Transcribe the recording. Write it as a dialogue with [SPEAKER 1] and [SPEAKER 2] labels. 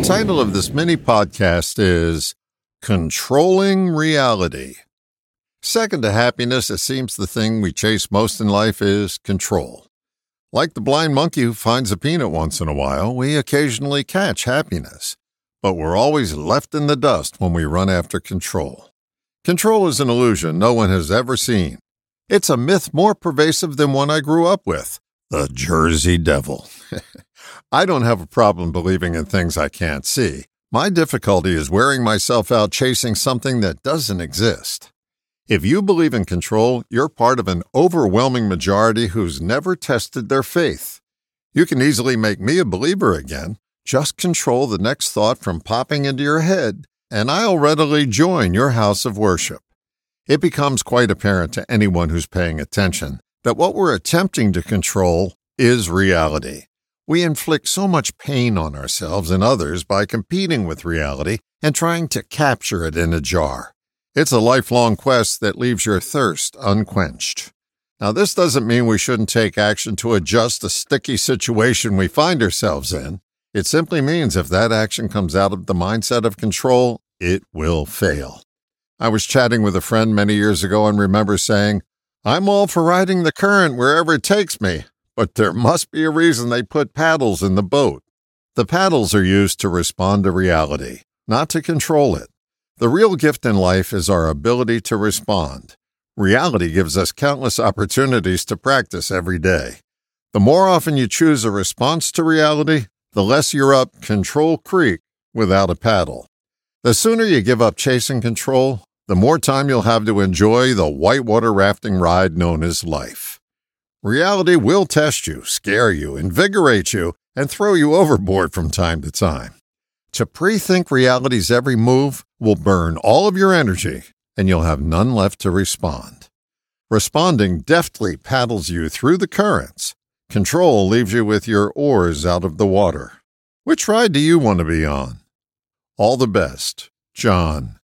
[SPEAKER 1] The title of this mini podcast is Controlling Reality. Second to happiness, it seems the thing we chase most in life is control. Like the blind monkey who finds a peanut once in a while, we occasionally catch happiness, but we're always left in the dust when we run after control. Control is an illusion no one has ever seen. It's a myth more pervasive than one I grew up with the Jersey Devil. I don't have a problem believing in things I can't see. My difficulty is wearing myself out chasing something that doesn't exist. If you believe in control, you're part of an overwhelming majority who's never tested their faith. You can easily make me a believer again. Just control the next thought from popping into your head, and I'll readily join your house of worship. It becomes quite apparent to anyone who's paying attention that what we're attempting to control is reality. We inflict so much pain on ourselves and others by competing with reality and trying to capture it in a jar. It's a lifelong quest that leaves your thirst unquenched. Now, this doesn't mean we shouldn't take action to adjust the sticky situation we find ourselves in. It simply means if that action comes out of the mindset of control, it will fail. I was chatting with a friend many years ago and remember saying, I'm all for riding the current wherever it takes me, but there must be a reason they put paddles in the boat. The paddles are used to respond to reality, not to control it. The real gift in life is our ability to respond. Reality gives us countless opportunities to practice every day. The more often you choose a response to reality, the less you're up Control Creek without a paddle. The sooner you give up chasing control, the more time you'll have to enjoy the whitewater rafting ride known as life. Reality will test you, scare you, invigorate you, and throw you overboard from time to time. To pre think reality's every move will burn all of your energy, and you'll have none left to respond. Responding deftly paddles you through the currents. Control leaves you with your oars out of the water. Which ride do you want to be on? All the best, John